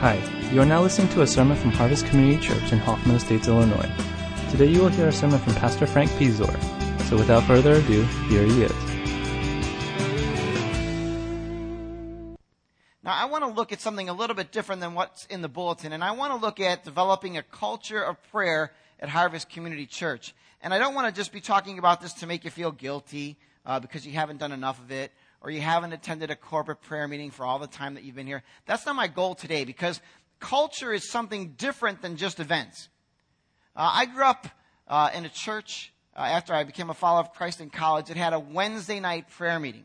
Hi, you are now listening to a sermon from Harvest Community Church in Hoffman Estates, Illinois. Today you will hear a sermon from Pastor Frank Piszczor. So without further ado, here he is. Now, I want to look at something a little bit different than what's in the bulletin, and I want to look at developing a culture of prayer at Harvest Community Church. And I don't want to just be talking about this to make you feel guilty uh, because you haven't done enough of it or you haven't attended a corporate prayer meeting for all the time that you've been here. That's not my goal today because culture is something different than just events. Uh, I grew up uh, in a church uh, after I became a follower of Christ in college. It had a Wednesday night prayer meeting.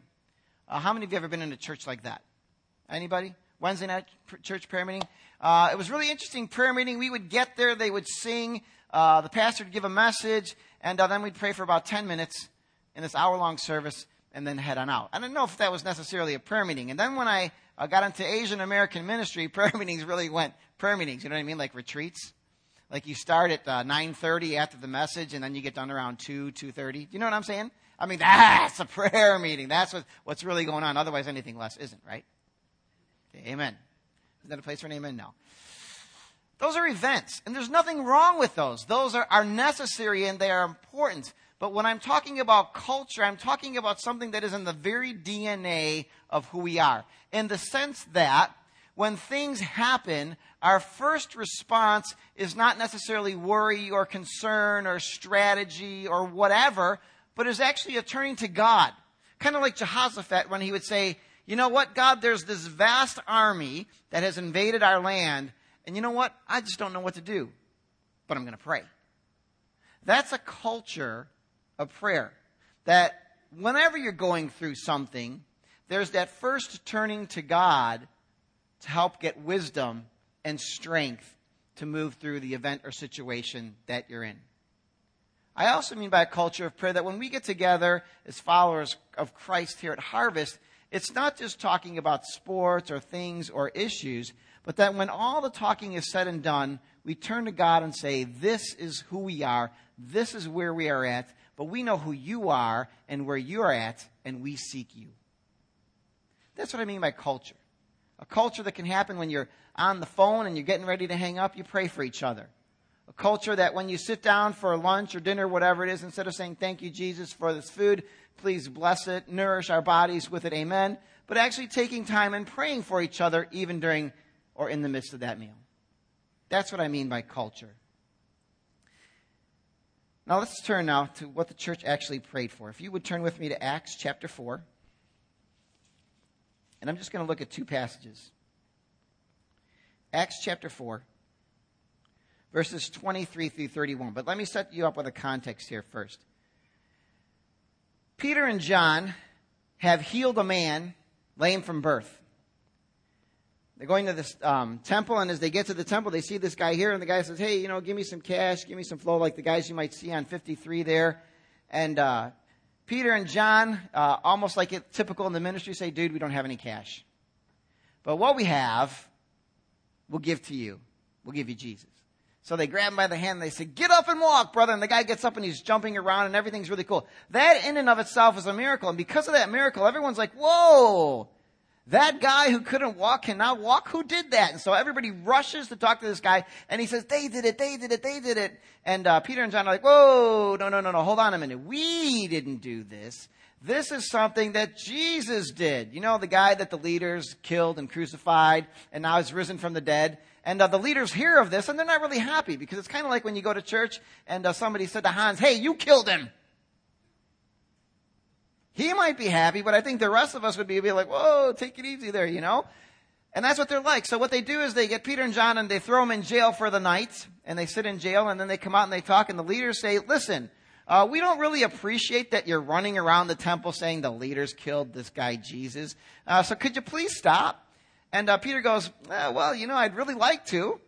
Uh, how many of you ever been in a church like that? Anybody? Wednesday night pr- church prayer meeting? Uh, it was really interesting prayer meeting. We would get there, they would sing, uh, the pastor would give a message, and then we'd pray for about 10 minutes in this hour long service and then head on out. I don't know if that was necessarily a prayer meeting. And then when I got into Asian American ministry, prayer meetings really went prayer meetings. You know what I mean? Like retreats. Like you start at uh, 9:30 after the message, and then you get done around 2, 2:30. You know what I'm saying? I mean, that's a prayer meeting. That's what, what's really going on. Otherwise, anything less isn't, right? Amen. Is that a place for an amen? No. Those are events, and there's nothing wrong with those. Those are, are necessary and they are important. But when I'm talking about culture, I'm talking about something that is in the very DNA of who we are. In the sense that when things happen, our first response is not necessarily worry or concern or strategy or whatever, but is actually a turning to God. Kind of like Jehoshaphat when he would say, you know what, God, there's this vast army that has invaded our land, and you know what? I just don't know what to do, but I'm going to pray. That's a culture of prayer. That whenever you're going through something, there's that first turning to God to help get wisdom and strength to move through the event or situation that you're in. I also mean by a culture of prayer that when we get together as followers of Christ here at Harvest, it's not just talking about sports or things or issues, but that when all the talking is said and done, we turn to God and say, This is who we are, this is where we are at, but we know who you are and where you're at, and we seek you. That's what I mean by culture. A culture that can happen when you're on the phone and you're getting ready to hang up, you pray for each other. A culture that when you sit down for lunch or dinner, whatever it is, instead of saying, Thank you, Jesus, for this food, please bless it, nourish our bodies with it, amen. But actually taking time and praying for each other, even during or in the midst of that meal. That's what I mean by culture. Now let's turn now to what the church actually prayed for. If you would turn with me to Acts chapter 4. And I'm just going to look at two passages. Acts chapter 4, verses 23 through 31. But let me set you up with a context here first. Peter and John have healed a man lame from birth. They're going to this um, temple, and as they get to the temple, they see this guy here, and the guy says, "Hey, you know, give me some cash, give me some flow, like the guys you might see on 53 there." And uh, Peter and John, uh, almost like it typical in the ministry, say, "Dude, we don't have any cash, but what we have, we'll give to you. We'll give you Jesus." So they grab him by the hand and they say, Get up and walk, brother. And the guy gets up and he's jumping around and everything's really cool. That in and of itself is a miracle. And because of that miracle, everyone's like, Whoa, that guy who couldn't walk can now walk. Who did that? And so everybody rushes to talk to this guy, and he says, "They did it. They did it. They did it." And uh, Peter and John are like, "Whoa, no, no, no, no. Hold on a minute. We didn't do this. This is something that Jesus did. You know, the guy that the leaders killed and crucified, and now is risen from the dead." And uh, the leaders hear of this, and they're not really happy because it's kind of like when you go to church and uh, somebody said to Hans, "Hey, you killed him." He might be happy, but I think the rest of us would be, be like, whoa, take it easy there, you know? And that's what they're like. So what they do is they get Peter and John and they throw them in jail for the night, and they sit in jail, and then they come out and they talk, and the leaders say, listen, uh, we don't really appreciate that you're running around the temple saying the leaders killed this guy Jesus. Uh, so could you please stop? And uh, Peter goes, uh, well, you know, I'd really like to,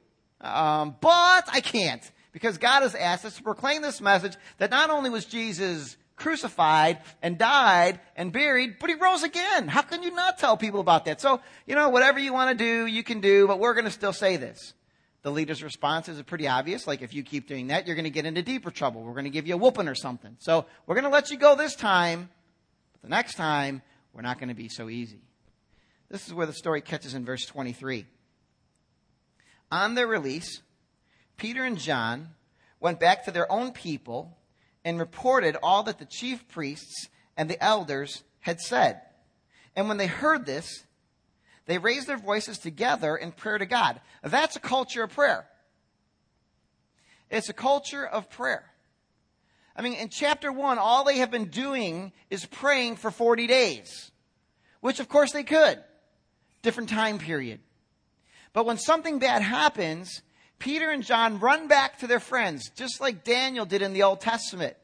um, but I can't because God has asked us to proclaim this message that not only was Jesus crucified and died and buried, but he rose again. How can you not tell people about that? So, you know, whatever you want to do, you can do, but we're going to still say this. The leader's response is pretty obvious. Like, if you keep doing that, you're going to get into deeper trouble. We're going to give you a whooping or something. So, we're going to let you go this time, but the next time, we're not going to be so easy. This is where the story catches in verse 23. On their release, Peter and John went back to their own people and reported all that the chief priests and the elders had said. And when they heard this, they raised their voices together in prayer to God. That's a culture of prayer. It's a culture of prayer. I mean, in chapter one, all they have been doing is praying for 40 days, which of course they could. Different time period. But when something bad happens, Peter and John run back to their friends, just like Daniel did in the Old Testament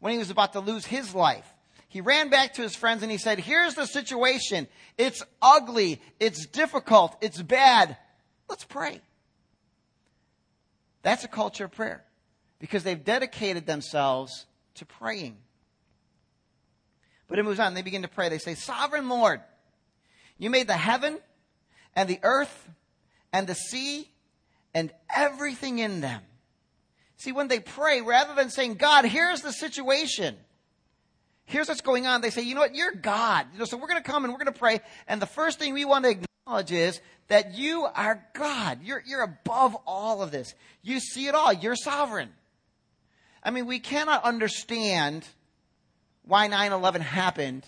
when he was about to lose his life. He ran back to his friends and he said, Here's the situation. It's ugly. It's difficult. It's bad. Let's pray. That's a culture of prayer because they've dedicated themselves to praying. But it moves on. They begin to pray. They say, Sovereign Lord, you made the heaven and the earth and the sea and everything in them. See, when they pray, rather than saying, God, here's the situation, here's what's going on, they say, you know what, you're God. You know, so we're going to come and we're going to pray. And the first thing we want to acknowledge is that you are God. You're, you're above all of this. You see it all. You're sovereign. I mean, we cannot understand why 9 11 happened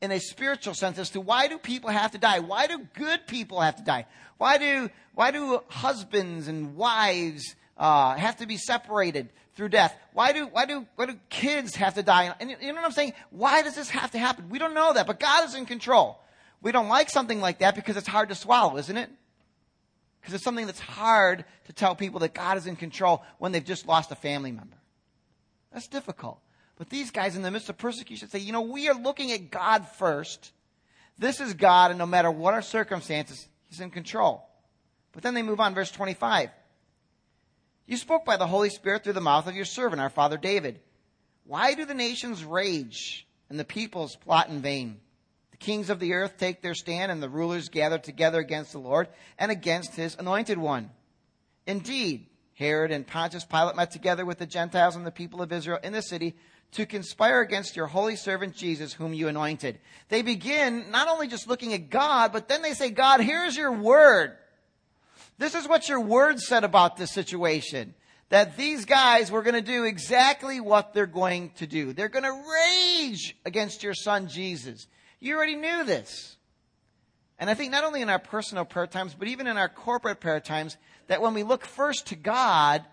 in a spiritual sense as to why do people have to die? Why do good people have to die? Why do, why do husbands and wives uh, have to be separated through death? Why do, why, do, why do kids have to die? And you know what I'm saying? Why does this have to happen? We don't know that, but God is in control. We don't like something like that because it's hard to swallow, isn't it? Because it's something that's hard to tell people that God is in control when they've just lost a family member. That's difficult. But these guys, in the midst of persecution, say, you know, we are looking at God first. This is God, and no matter what our circumstances, He's in control. But then they move on, verse 25. You spoke by the Holy Spirit through the mouth of your servant, our father David. Why do the nations rage and the peoples plot in vain? The kings of the earth take their stand, and the rulers gather together against the Lord and against his anointed one. Indeed, Herod and Pontius Pilate met together with the Gentiles and the people of Israel in the city to conspire against your holy servant Jesus, whom you anointed. They begin not only just looking at God, but then they say, God, here's your word. This is what your word said about this situation. That these guys were going to do exactly what they're going to do. They're going to rage against your son Jesus. You already knew this. And I think not only in our personal prayer times, but even in our corporate prayer times, that when we look first to God,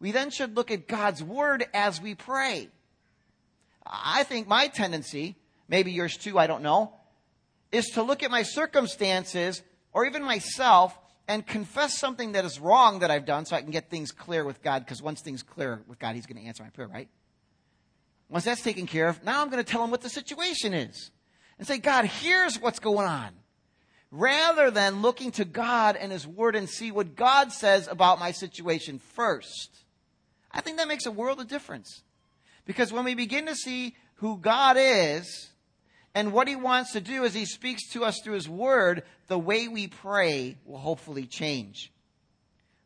we then should look at God's word as we pray. I think my tendency, maybe yours too, I don't know, is to look at my circumstances or even myself and confess something that is wrong that I've done so I can get things clear with God because once things clear with God, He's going to answer my prayer, right? Once that's taken care of, now I'm going to tell Him what the situation is and say, God, here's what's going on. Rather than looking to God and His Word and see what God says about my situation first. I think that makes a world of difference. Because when we begin to see who God is and what He wants to do as He speaks to us through His Word, the way we pray will hopefully change.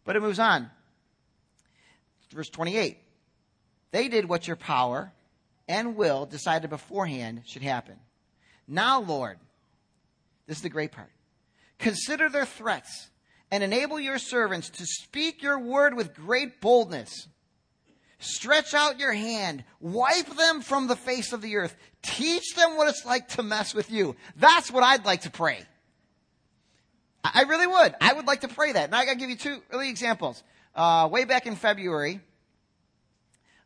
But it moves on. Verse 28. They did what your power and will decided beforehand should happen. Now, Lord, this is the great part. Consider their threats and enable your servants to speak your word with great boldness. Stretch out your hand. Wipe them from the face of the earth. Teach them what it's like to mess with you. That's what I'd like to pray. I really would. I would like to pray that. Now I gotta give you two early examples. Uh, way back in February,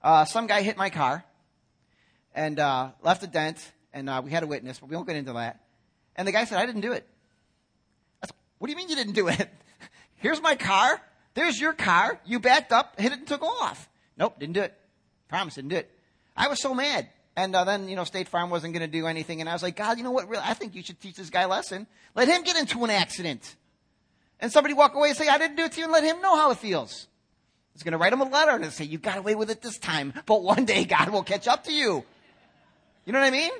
uh, some guy hit my car and uh, left a dent, and uh, we had a witness, but we won't get into that. And the guy said, "I didn't do it." I Said, what do you mean you didn't do it? Here's my car. There's your car. You backed up, hit it, and took off. Nope, didn't do it. Promise, didn't do it. I was so mad. And uh, then, you know, State Farm wasn't going to do anything. And I was like, God, you know what? Really, I think you should teach this guy a lesson. Let him get into an accident. And somebody walk away and say, I didn't do it to you and let him know how it feels. He's going to write him a letter and say, you got away with it this time, but one day God will catch up to you. You know what I mean?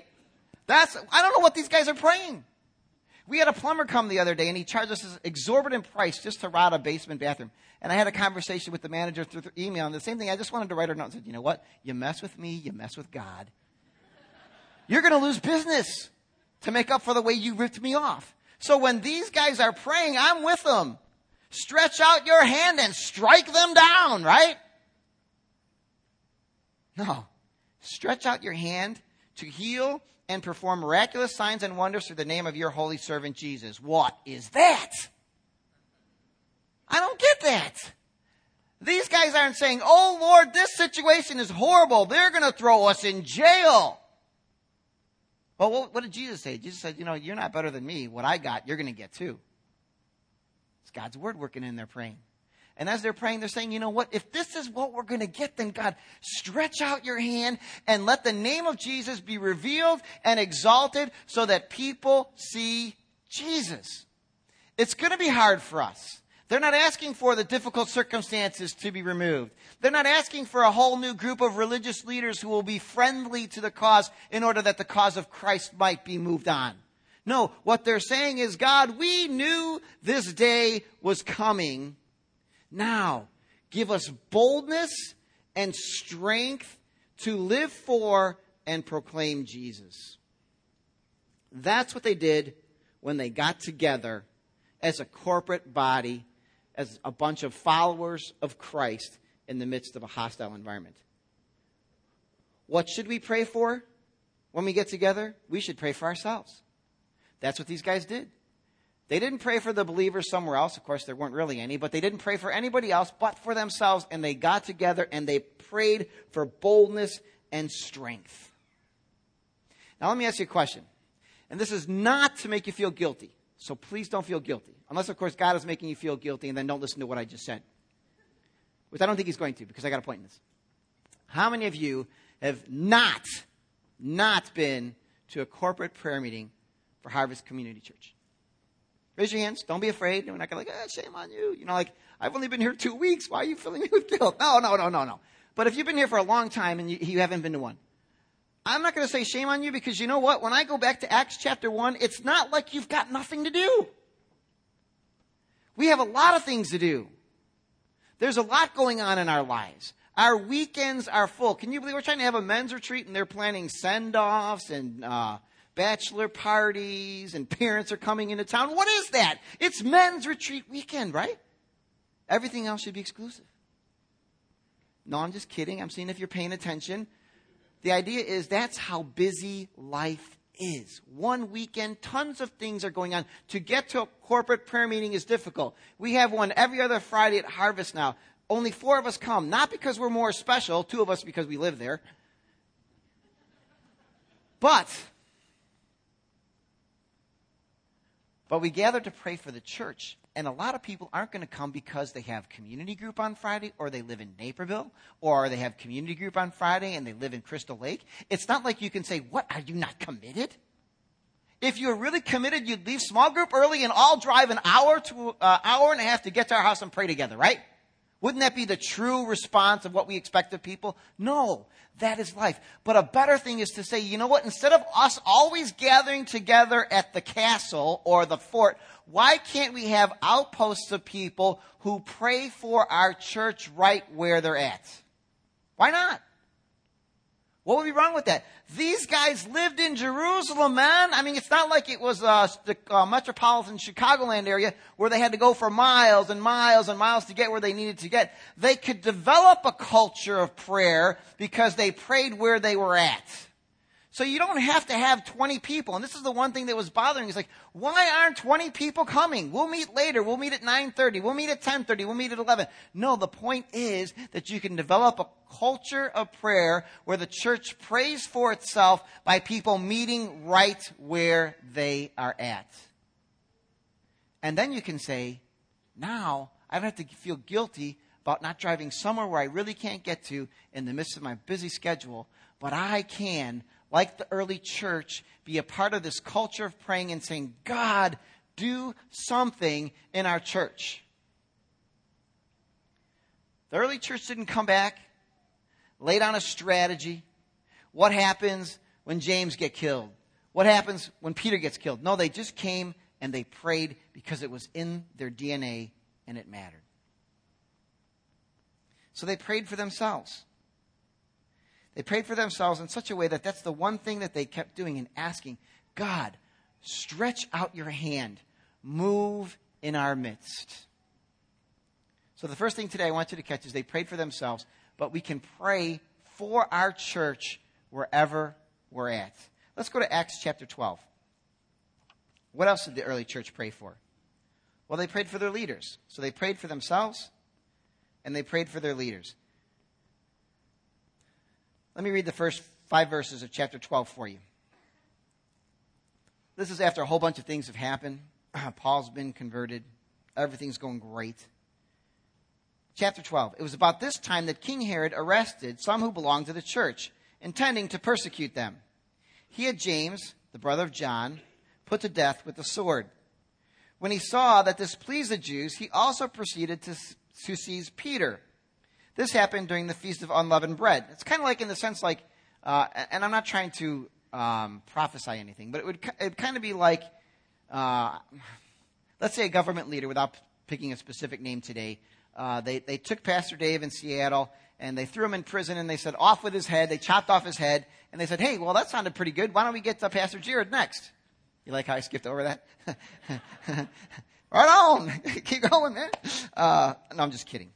That's, I don't know what these guys are praying. We had a plumber come the other day and he charged us an exorbitant price just to rot a basement bathroom. And I had a conversation with the manager through email and the same thing. I just wanted to write her note and said, you know what? You mess with me, you mess with God. You're going to lose business to make up for the way you ripped me off. So when these guys are praying, I'm with them. stretch out your hand and strike them down, right? No. Stretch out your hand to heal and perform miraculous signs and wonders through the name of your holy servant Jesus. What is that? I don't get that. These guys aren't saying, Oh Lord, this situation is horrible. They're going to throw us in jail. Well, what did Jesus say? Jesus said, You know, you're not better than me. What I got, you're going to get too. It's God's word working in there praying. And as they're praying, they're saying, you know what? If this is what we're going to get, then God, stretch out your hand and let the name of Jesus be revealed and exalted so that people see Jesus. It's going to be hard for us. They're not asking for the difficult circumstances to be removed. They're not asking for a whole new group of religious leaders who will be friendly to the cause in order that the cause of Christ might be moved on. No, what they're saying is, God, we knew this day was coming now, give us boldness and strength to live for and proclaim Jesus. That's what they did when they got together as a corporate body, as a bunch of followers of Christ in the midst of a hostile environment. What should we pray for when we get together? We should pray for ourselves. That's what these guys did. They didn't pray for the believers somewhere else. Of course, there weren't really any, but they didn't pray for anybody else but for themselves. And they got together and they prayed for boldness and strength. Now, let me ask you a question. And this is not to make you feel guilty. So please don't feel guilty. Unless, of course, God is making you feel guilty and then don't listen to what I just said. Which I don't think He's going to because I got a point in this. How many of you have not, not been to a corporate prayer meeting for Harvest Community Church? Raise your hands. Don't be afraid. We're not going to like, ah, shame on you. You know, like, I've only been here two weeks. Why are you filling me with guilt? No, no, no, no, no. But if you've been here for a long time and you, you haven't been to one, I'm not going to say shame on you because you know what? When I go back to Acts chapter 1, it's not like you've got nothing to do. We have a lot of things to do. There's a lot going on in our lives. Our weekends are full. Can you believe we're trying to have a men's retreat and they're planning send offs and uh, bachelor parties and parents are coming into town. What is that? It's men's retreat weekend, right? Everything else should be exclusive. No, I'm just kidding. I'm seeing if you're paying attention. The idea is that's how busy life is. One weekend, tons of things are going on. To get to a corporate prayer meeting is difficult. We have one every other Friday at Harvest now. Only four of us come, not because we're more special, two of us because we live there. But But we gather to pray for the church. And a lot of people aren't going to come because they have community group on Friday or they live in Naperville or they have community group on Friday and they live in Crystal Lake. It's not like you can say, what, are you not committed? If you're really committed, you'd leave small group early and all drive an hour to uh, hour and a half to get to our house and pray together, right? Wouldn't that be the true response of what we expect of people? No, that is life. But a better thing is to say, you know what? Instead of us always gathering together at the castle or the fort, why can't we have outposts of people who pray for our church right where they're at? Why not? What would be wrong with that? These guys lived in Jerusalem, man. I mean, it's not like it was uh, the uh, metropolitan Chicagoland area where they had to go for miles and miles and miles to get where they needed to get. They could develop a culture of prayer because they prayed where they were at. So you don't have to have 20 people. And this is the one thing that was bothering. It's like, why aren't 20 people coming? We'll meet later. We'll meet at 9.30. We'll meet at 10.30. We'll meet at 11. No, the point is that you can develop a culture of prayer where the church prays for itself by people meeting right where they are at. And then you can say, now I don't have to feel guilty about not driving somewhere where I really can't get to in the midst of my busy schedule, but I can like the early church, be a part of this culture of praying and saying, God, do something in our church. The early church didn't come back, laid on a strategy. What happens when James get killed? What happens when Peter gets killed? No, they just came and they prayed because it was in their DNA and it mattered. So they prayed for themselves. They prayed for themselves in such a way that that's the one thing that they kept doing and asking God, stretch out your hand, move in our midst. So the first thing today I want you to catch is they prayed for themselves, but we can pray for our church wherever we're at. Let's go to Acts chapter 12. What else did the early church pray for? Well, they prayed for their leaders. So they prayed for themselves and they prayed for their leaders. Let me read the first five verses of chapter 12 for you. This is after a whole bunch of things have happened. Paul's been converted. Everything's going great. Chapter 12. It was about this time that King Herod arrested some who belonged to the church, intending to persecute them. He had James, the brother of John, put to death with the sword. When he saw that this pleased the Jews, he also proceeded to, to seize Peter. This happened during the Feast of Unleavened Bread. It's kind of like in the sense like, uh, and I'm not trying to um, prophesy anything, but it would it'd kind of be like, uh, let's say a government leader, without picking a specific name today, uh, they, they took Pastor Dave in Seattle and they threw him in prison and they said, off with his head. They chopped off his head and they said, hey, well, that sounded pretty good. Why don't we get to Pastor Jared next? You like how I skipped over that? right on. Keep going, man. Uh, no, I'm just kidding.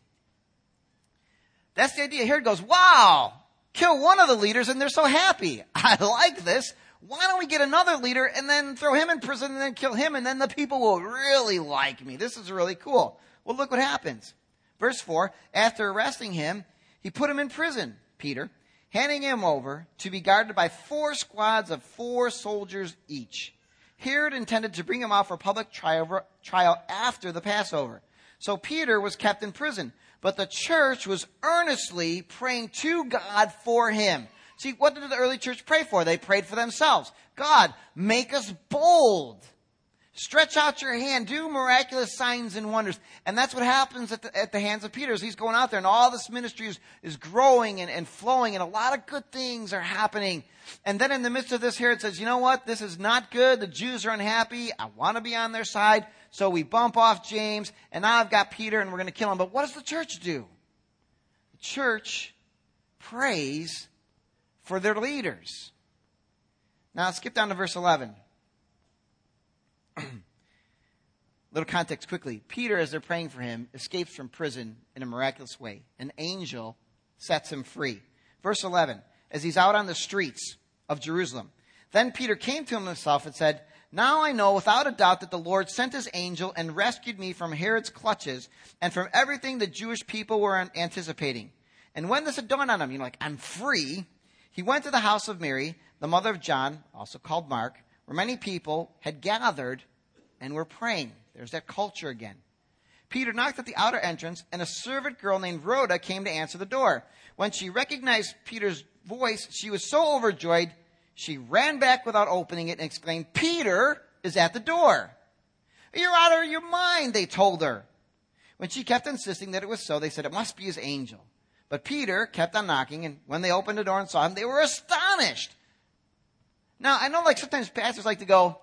That's the idea. Here it goes. Wow. Kill one of the leaders and they're so happy. I like this. Why don't we get another leader and then throw him in prison and then kill him and then the people will really like me. This is really cool. Well, look what happens. Verse 4 After arresting him, he put him in prison, Peter, handing him over to be guarded by four squads of four soldiers each. Herod intended to bring him out for public trial, trial after the Passover. So Peter was kept in prison, but the church was earnestly praying to God for him. See, what did the early church pray for? They prayed for themselves. God, make us bold Stretch out your hand. Do miraculous signs and wonders. And that's what happens at the, at the hands of Peter as he's going out there and all this ministry is, is growing and, and flowing and a lot of good things are happening. And then in the midst of this here, it says, you know what? This is not good. The Jews are unhappy. I want to be on their side. So we bump off James and now I've got Peter and we're going to kill him. But what does the church do? The church prays for their leaders. Now skip down to verse 11. Little context quickly. Peter, as they're praying for him, escapes from prison in a miraculous way. An angel sets him free. Verse 11, as he's out on the streets of Jerusalem. Then Peter came to himself and said, Now I know without a doubt that the Lord sent his angel and rescued me from Herod's clutches and from everything the Jewish people were anticipating. And when this had dawned on him, you know, like, I'm free, he went to the house of Mary, the mother of John, also called Mark, where many people had gathered and were praying. There's that culture again. Peter knocked at the outer entrance, and a servant girl named Rhoda came to answer the door. When she recognized Peter's voice, she was so overjoyed, she ran back without opening it and exclaimed, Peter is at the door. You're out of your mind, they told her. When she kept insisting that it was so, they said, It must be his angel. But Peter kept on knocking, and when they opened the door and saw him, they were astonished. Now, I know like sometimes pastors like to go,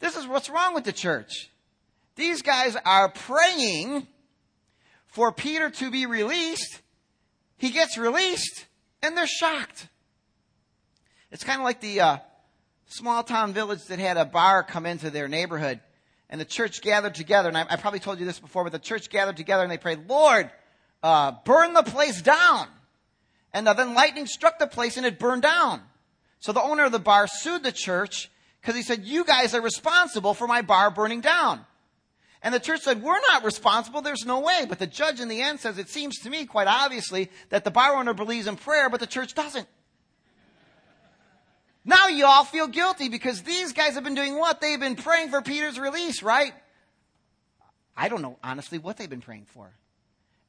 this is what's wrong with the church. These guys are praying for Peter to be released. He gets released and they're shocked. It's kind of like the uh, small town village that had a bar come into their neighborhood and the church gathered together. And I, I probably told you this before, but the church gathered together and they prayed, Lord, uh, burn the place down. And then lightning struck the place and it burned down. So the owner of the bar sued the church because he said, you guys are responsible for my bar burning down. And the church said, we're not responsible. There's no way. But the judge in the end says, it seems to me quite obviously that the bar owner believes in prayer, but the church doesn't. Now you all feel guilty because these guys have been doing what? They've been praying for Peter's release, right? I don't know honestly what they've been praying for.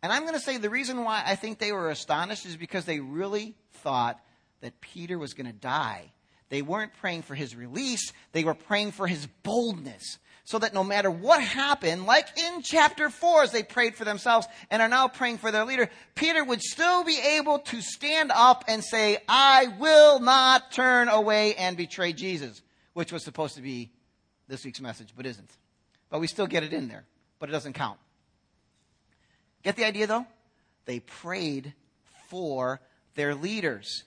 And I'm going to say the reason why I think they were astonished is because they really thought that Peter was going to die. They weren't praying for his release, they were praying for his boldness. So that no matter what happened, like in chapter 4, as they prayed for themselves and are now praying for their leader, Peter would still be able to stand up and say, I will not turn away and betray Jesus, which was supposed to be this week's message, but isn't. But we still get it in there, but it doesn't count. Get the idea though? They prayed for their leaders.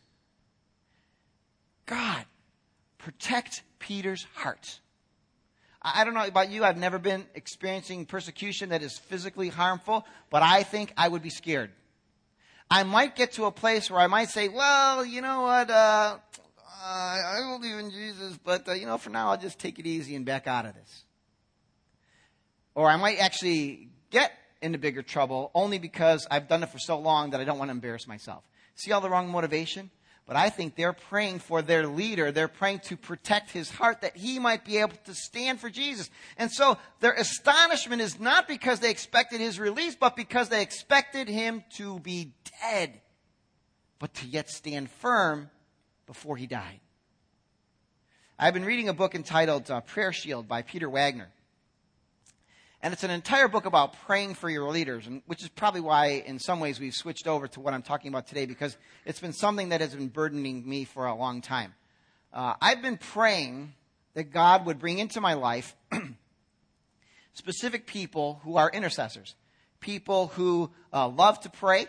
God, protect Peter's heart. I don't know about you. I've never been experiencing persecution that is physically harmful, but I think I would be scared. I might get to a place where I might say, well, you know what, uh, uh, I believe in Jesus, but, uh, you know, for now I'll just take it easy and back out of this. Or I might actually get into bigger trouble only because I've done it for so long that I don't want to embarrass myself. See all the wrong motivation? But I think they're praying for their leader. They're praying to protect his heart that he might be able to stand for Jesus. And so their astonishment is not because they expected his release, but because they expected him to be dead, but to yet stand firm before he died. I've been reading a book entitled uh, Prayer Shield by Peter Wagner. And it's an entire book about praying for your leaders, and, which is probably why, in some ways, we've switched over to what I'm talking about today because it's been something that has been burdening me for a long time. Uh, I've been praying that God would bring into my life specific people who are intercessors, people who uh, love to pray,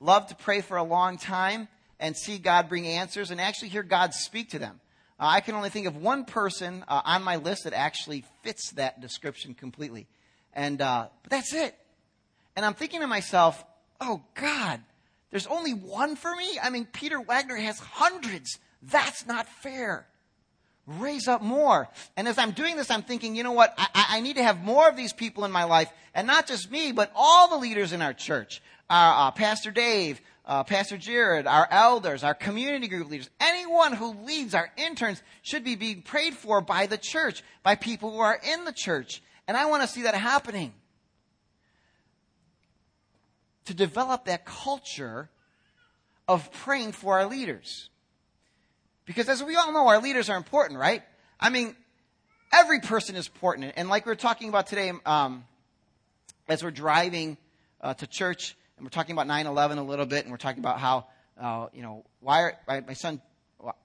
love to pray for a long time, and see God bring answers and actually hear God speak to them. Uh, I can only think of one person uh, on my list that actually fits that description completely. And, uh, but that's it. And I'm thinking to myself, oh God, there's only one for me? I mean, Peter Wagner has hundreds. That's not fair. Raise up more. And as I'm doing this, I'm thinking, you know what? I, I need to have more of these people in my life. And not just me, but all the leaders in our church. Our, uh, Pastor Dave, uh, Pastor Jared, our elders, our community group leaders, anyone who leads our interns should be being prayed for by the church, by people who are in the church. And I want to see that happening. To develop that culture of praying for our leaders. Because as we all know, our leaders are important, right? I mean, every person is important. And like we are talking about today, um, as we're driving uh, to church, and we're talking about 9-11 a little bit, and we're talking about how, uh, you know, why are, my, my son, well,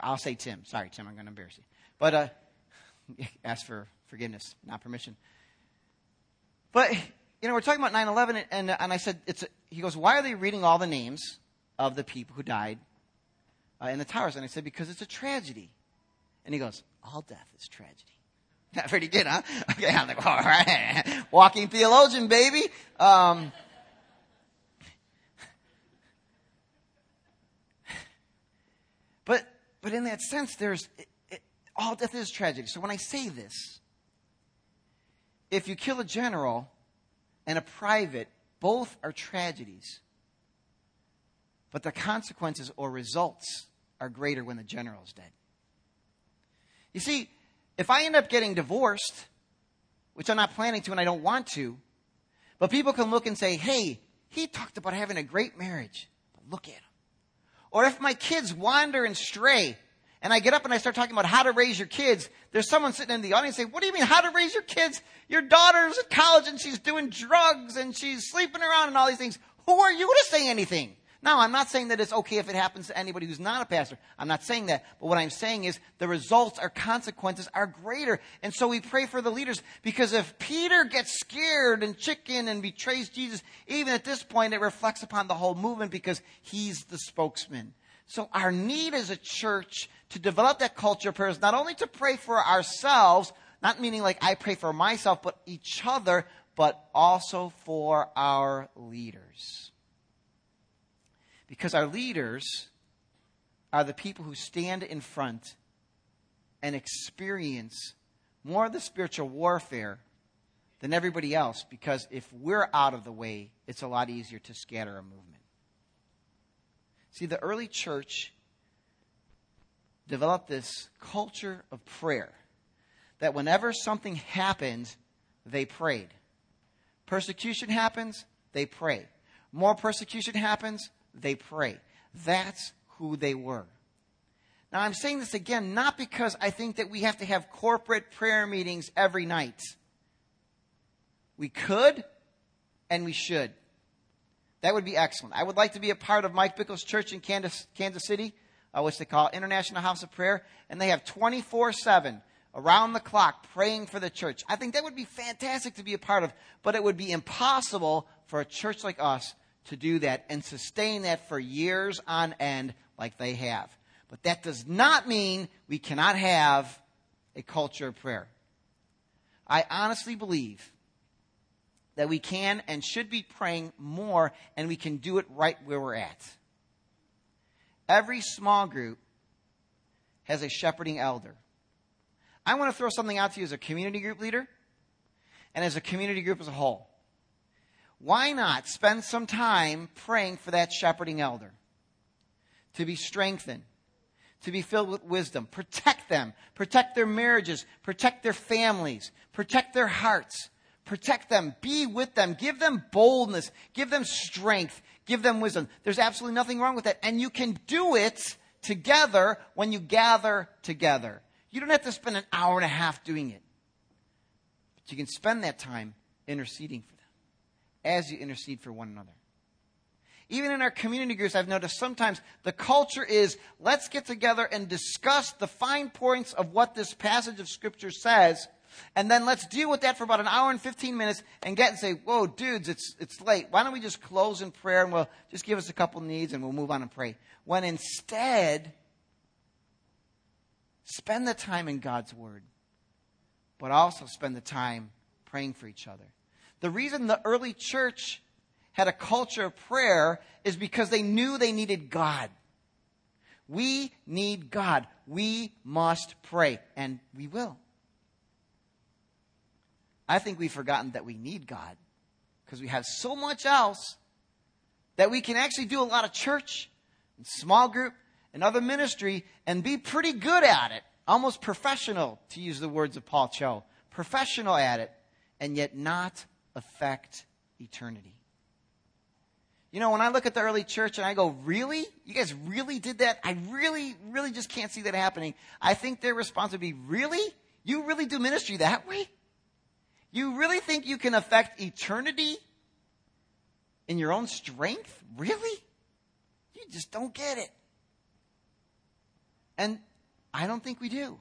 I'll say Tim. Sorry, Tim, I'm going to embarrass you. But uh, ask for forgiveness, not permission. But, you know, we're talking about 9-11, and, and I said, it's a, he goes, why are they reading all the names of the people who died uh, in the towers? And I said, because it's a tragedy. And he goes, all death is tragedy. Pretty good, huh? Okay, I'm like, all right. Walking theologian, baby. Um, But in that sense, there's it, it, all death is tragedy. So when I say this, if you kill a general and a private, both are tragedies. But the consequences or results are greater when the general is dead. You see, if I end up getting divorced, which I'm not planning to and I don't want to, but people can look and say, hey, he talked about having a great marriage, but look at him. Or if my kids wander and stray, and I get up and I start talking about how to raise your kids, there's someone sitting in the audience saying, what do you mean how to raise your kids? Your daughter's at college and she's doing drugs and she's sleeping around and all these things. Who are you to say anything? Now, I'm not saying that it's okay if it happens to anybody who's not a pastor. I'm not saying that. But what I'm saying is the results or consequences are greater. And so we pray for the leaders because if Peter gets scared and chicken and betrays Jesus, even at this point, it reflects upon the whole movement because he's the spokesman. So our need as a church to develop that culture of prayer is not only to pray for ourselves, not meaning like I pray for myself, but each other, but also for our leaders. Because our leaders are the people who stand in front and experience more of the spiritual warfare than everybody else. Because if we're out of the way, it's a lot easier to scatter a movement. See, the early church developed this culture of prayer that whenever something happened, they prayed. Persecution happens, they pray. More persecution happens, they pray. That's who they were. Now, I'm saying this again not because I think that we have to have corporate prayer meetings every night. We could and we should. That would be excellent. I would like to be a part of Mike Bickle's church in Kansas, Kansas City, uh, which they call International House of Prayer, and they have 24 7 around the clock praying for the church. I think that would be fantastic to be a part of, but it would be impossible for a church like us to do that and sustain that for years on end like they have. But that does not mean we cannot have a culture of prayer. I honestly believe that we can and should be praying more and we can do it right where we're at. Every small group has a shepherding elder. I want to throw something out to you as a community group leader and as a community group as a whole. Why not spend some time praying for that shepherding elder to be strengthened, to be filled with wisdom, protect them, protect their marriages, protect their families, protect their hearts, protect them, be with them, give them boldness, give them strength, give them wisdom. There's absolutely nothing wrong with that. And you can do it together when you gather together. You don't have to spend an hour and a half doing it. But you can spend that time interceding for as you intercede for one another. Even in our community groups, I've noticed sometimes the culture is let's get together and discuss the fine points of what this passage of Scripture says, and then let's deal with that for about an hour and 15 minutes and get and say, whoa, dudes, it's, it's late. Why don't we just close in prayer and we'll just give us a couple needs and we'll move on and pray? When instead, spend the time in God's Word, but also spend the time praying for each other. The reason the early church had a culture of prayer is because they knew they needed God. We need God. We must pray, and we will. I think we've forgotten that we need God because we have so much else that we can actually do a lot of church and small group and other ministry and be pretty good at it, almost professional, to use the words of Paul Cho, professional at it, and yet not affect eternity. You know, when I look at the early church and I go, really? You guys really did that? I really, really just can't see that happening. I think their response would be, really? You really do ministry that way? You really think you can affect eternity in your own strength? Really? You just don't get it. And I don't think we do.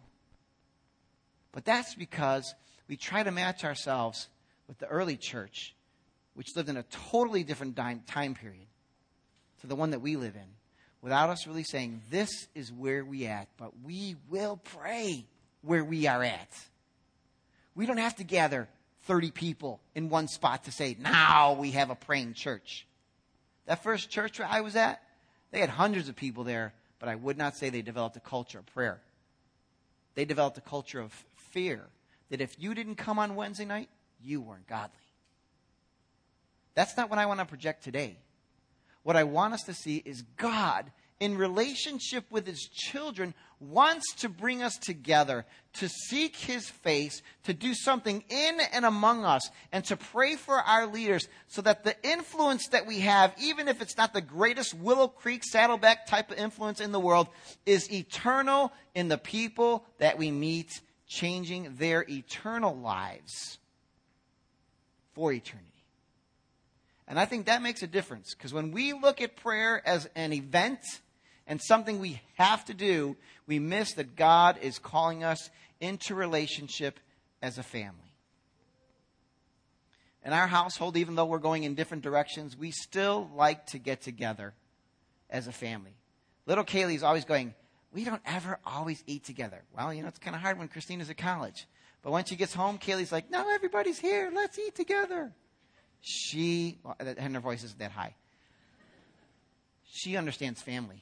But that's because we try to match ourselves with the early church, which lived in a totally different time period to the one that we live in, without us really saying, This is where we at, but we will pray where we are at. We don't have to gather 30 people in one spot to say, Now we have a praying church. That first church I was at, they had hundreds of people there, but I would not say they developed a culture of prayer. They developed a culture of fear that if you didn't come on Wednesday night, you weren't godly. That's not what I want to project today. What I want us to see is God in relationship with his children wants to bring us together to seek his face, to do something in and among us, and to pray for our leaders so that the influence that we have, even if it's not the greatest Willow Creek Saddleback type of influence in the world, is eternal in the people that we meet, changing their eternal lives for eternity. And I think that makes a difference because when we look at prayer as an event and something we have to do, we miss that God is calling us into relationship as a family. In our household, even though we're going in different directions, we still like to get together as a family. Little Kaylee's always going, We don't ever always eat together. Well, you know, it's kind of hard when Christina's at college. But when she gets home, Kaylee's like, no, everybody's here. Let's eat together. She, and her voice isn't that high. She understands family.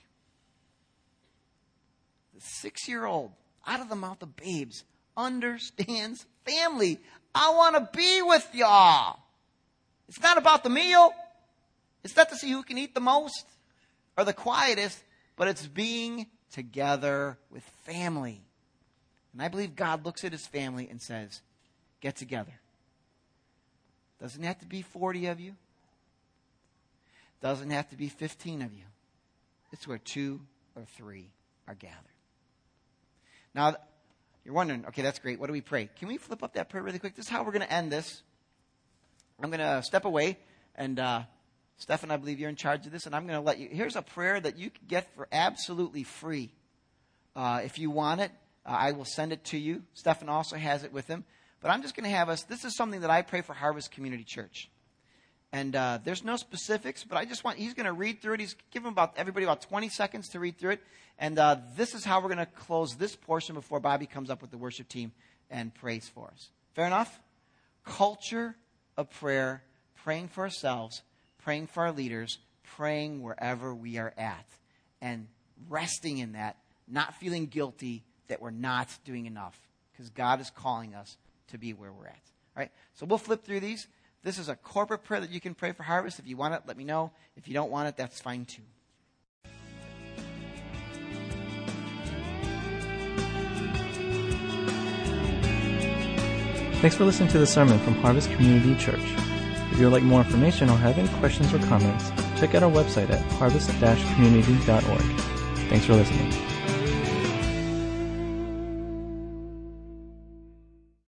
The six year old, out of the mouth of babes, understands family. I want to be with y'all. It's not about the meal. It's not to see who can eat the most or the quietest, but it's being together with family. And I believe God looks at his family and says, get together. Doesn't have to be 40 of you. Doesn't have to be 15 of you. It's where two or three are gathered. Now, you're wondering, okay, that's great. What do we pray? Can we flip up that prayer really quick? This is how we're going to end this. I'm going to step away, and uh, Stefan, I believe you're in charge of this, and I'm going to let you. Here's a prayer that you can get for absolutely free. Uh, if you want it, uh, I will send it to you. Stefan also has it with him. But I'm just going to have us, this is something that I pray for Harvest Community Church. And uh, there's no specifics, but I just want, he's going to read through it. He's given about everybody about 20 seconds to read through it. And uh, this is how we're going to close this portion before Bobby comes up with the worship team and prays for us. Fair enough? Culture of prayer, praying for ourselves, praying for our leaders, praying wherever we are at, and resting in that, not feeling guilty that we're not doing enough, because God is calling us to be where we're at. All right? So we'll flip through these. This is a corporate prayer that you can pray for harvest. If you want it, let me know. If you don't want it, that's fine too. Thanks for listening to the sermon from Harvest Community Church. If you would like more information or have any questions or comments, check out our website at harvest-community.org. Thanks for listening.